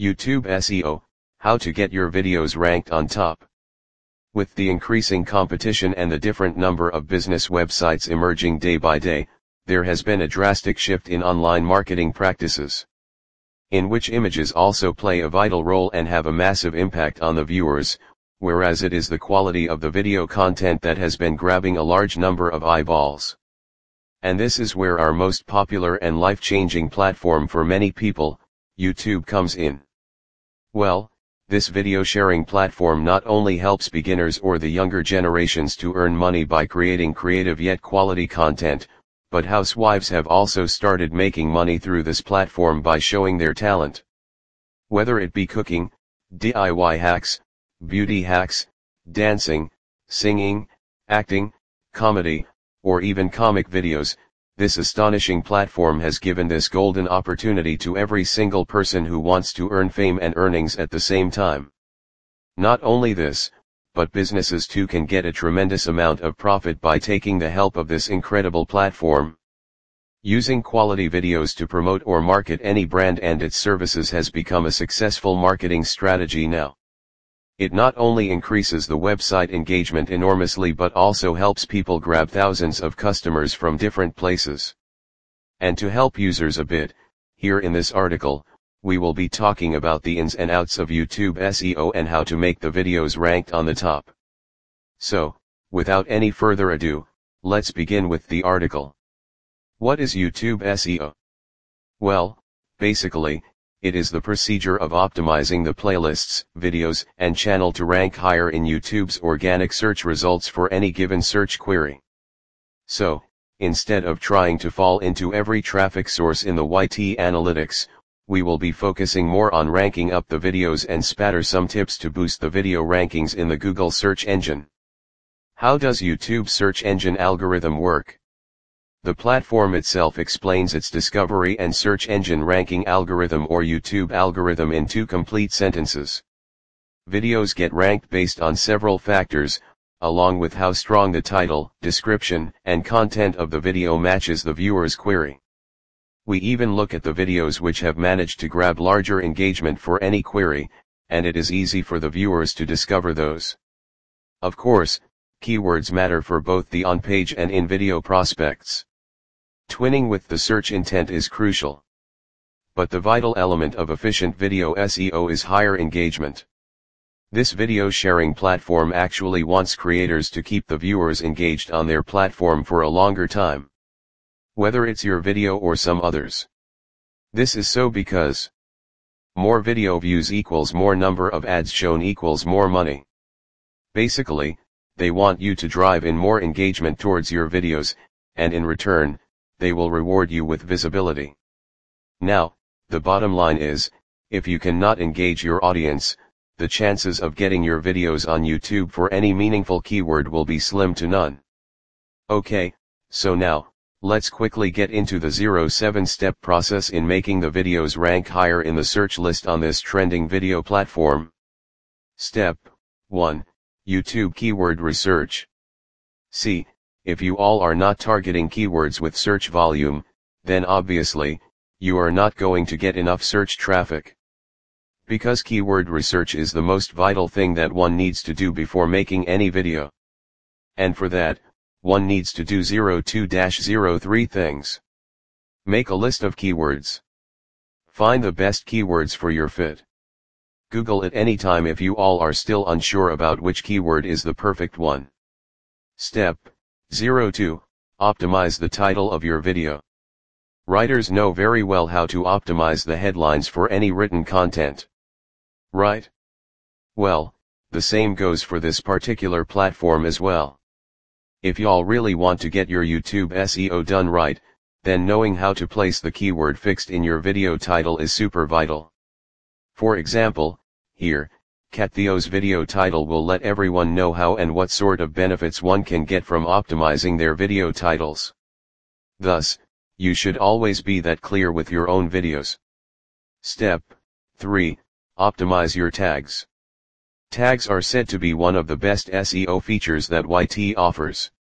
YouTube SEO, how to get your videos ranked on top. With the increasing competition and the different number of business websites emerging day by day, there has been a drastic shift in online marketing practices. In which images also play a vital role and have a massive impact on the viewers, whereas it is the quality of the video content that has been grabbing a large number of eyeballs. And this is where our most popular and life-changing platform for many people, YouTube comes in. Well, this video sharing platform not only helps beginners or the younger generations to earn money by creating creative yet quality content, but housewives have also started making money through this platform by showing their talent. Whether it be cooking, DIY hacks, beauty hacks, dancing, singing, acting, comedy, or even comic videos, this astonishing platform has given this golden opportunity to every single person who wants to earn fame and earnings at the same time. Not only this, but businesses too can get a tremendous amount of profit by taking the help of this incredible platform. Using quality videos to promote or market any brand and its services has become a successful marketing strategy now. It not only increases the website engagement enormously but also helps people grab thousands of customers from different places. And to help users a bit, here in this article, we will be talking about the ins and outs of YouTube SEO and how to make the videos ranked on the top. So, without any further ado, let's begin with the article. What is YouTube SEO? Well, basically, it is the procedure of optimizing the playlists, videos, and channel to rank higher in YouTube's organic search results for any given search query. So, instead of trying to fall into every traffic source in the YT analytics, we will be focusing more on ranking up the videos and spatter some tips to boost the video rankings in the Google search engine. How does YouTube search engine algorithm work? The platform itself explains its discovery and search engine ranking algorithm or YouTube algorithm in two complete sentences. Videos get ranked based on several factors, along with how strong the title, description, and content of the video matches the viewer's query. We even look at the videos which have managed to grab larger engagement for any query, and it is easy for the viewers to discover those. Of course, keywords matter for both the on-page and in-video prospects. Twinning with the search intent is crucial. But the vital element of efficient video SEO is higher engagement. This video sharing platform actually wants creators to keep the viewers engaged on their platform for a longer time. Whether it's your video or some others. This is so because more video views equals more number of ads shown equals more money. Basically, they want you to drive in more engagement towards your videos, and in return, they will reward you with visibility. Now, the bottom line is, if you cannot engage your audience, the chances of getting your videos on YouTube for any meaningful keyword will be slim to none. Okay, so now, let's quickly get into the 07 step process in making the videos rank higher in the search list on this trending video platform. Step 1. YouTube Keyword Research. See, if you all are not targeting keywords with search volume, then obviously, you are not going to get enough search traffic. Because keyword research is the most vital thing that one needs to do before making any video. And for that, one needs to do 02-03 things. Make a list of keywords. Find the best keywords for your fit. Google it anytime if you all are still unsure about which keyword is the perfect one. Step 02. Optimize the title of your video. Writers know very well how to optimize the headlines for any written content. Right? Well, the same goes for this particular platform as well. If y'all really want to get your YouTube SEO done right, then knowing how to place the keyword fixed in your video title is super vital. For example, here, Kat Theo's video title will let everyone know how and what sort of benefits one can get from optimizing their video titles. Thus, you should always be that clear with your own videos. Step 3. Optimize your tags. Tags are said to be one of the best SEO features that YT offers.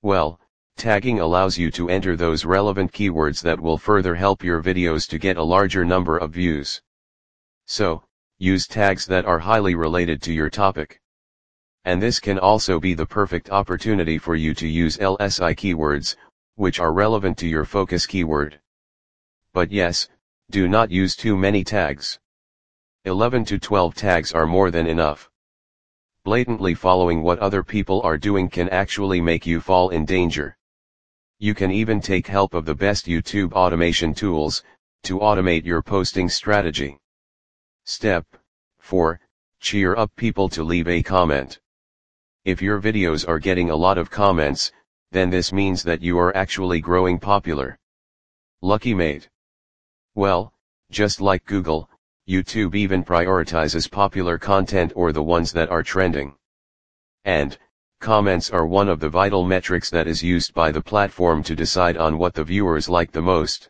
Well, tagging allows you to enter those relevant keywords that will further help your videos to get a larger number of views. So, use tags that are highly related to your topic. And this can also be the perfect opportunity for you to use LSI keywords, which are relevant to your focus keyword. But yes, do not use too many tags. 11 to 12 tags are more than enough. Blatantly following what other people are doing can actually make you fall in danger. You can even take help of the best YouTube automation tools, to automate your posting strategy. Step 4. Cheer up people to leave a comment. If your videos are getting a lot of comments, then this means that you are actually growing popular. Lucky mate. Well, just like Google, YouTube even prioritizes popular content or the ones that are trending. And, comments are one of the vital metrics that is used by the platform to decide on what the viewers like the most.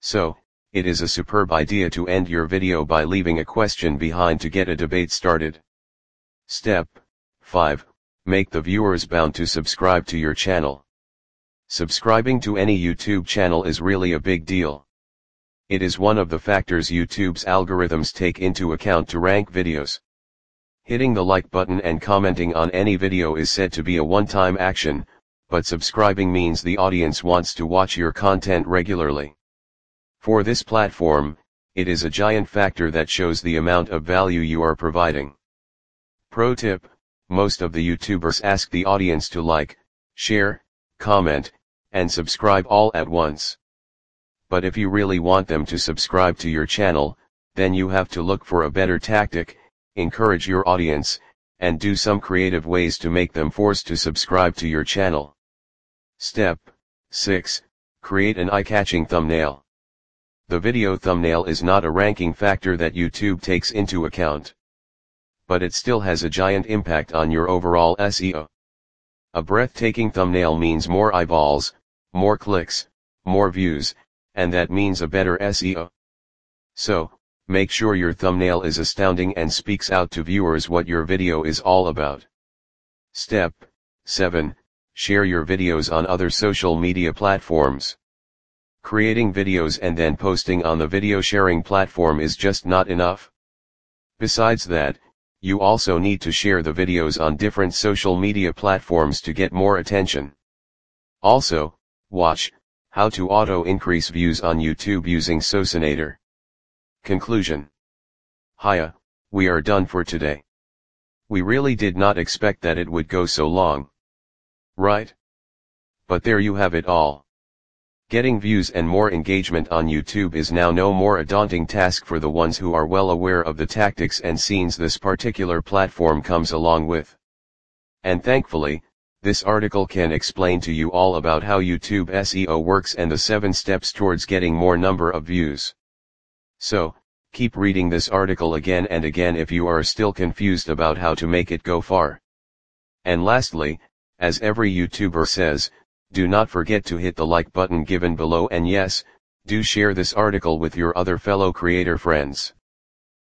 So, it is a superb idea to end your video by leaving a question behind to get a debate started. Step 5. Make the viewers bound to subscribe to your channel. Subscribing to any YouTube channel is really a big deal. It is one of the factors YouTube's algorithms take into account to rank videos. Hitting the like button and commenting on any video is said to be a one-time action, but subscribing means the audience wants to watch your content regularly. For this platform, it is a giant factor that shows the amount of value you are providing. Pro tip, most of the YouTubers ask the audience to like, share, comment, and subscribe all at once but if you really want them to subscribe to your channel, then you have to look for a better tactic, encourage your audience, and do some creative ways to make them forced to subscribe to your channel. Step 6. Create an eye-catching thumbnail. The video thumbnail is not a ranking factor that YouTube takes into account. But it still has a giant impact on your overall SEO. A breathtaking thumbnail means more eyeballs, more clicks, more views, and that means a better SEO. So, make sure your thumbnail is astounding and speaks out to viewers what your video is all about. Step 7. Share your videos on other social media platforms. Creating videos and then posting on the video sharing platform is just not enough. Besides that, you also need to share the videos on different social media platforms to get more attention. Also, watch, how to auto increase views on YouTube using Socinator. Conclusion. Hiya, we are done for today. We really did not expect that it would go so long. Right? But there you have it all. Getting views and more engagement on YouTube is now no more a daunting task for the ones who are well aware of the tactics and scenes this particular platform comes along with. And thankfully, this article can explain to you all about how YouTube SEO works and the 7 steps towards getting more number of views. So, keep reading this article again and again if you are still confused about how to make it go far. And lastly, as every YouTuber says, do not forget to hit the like button given below and yes, do share this article with your other fellow creator friends.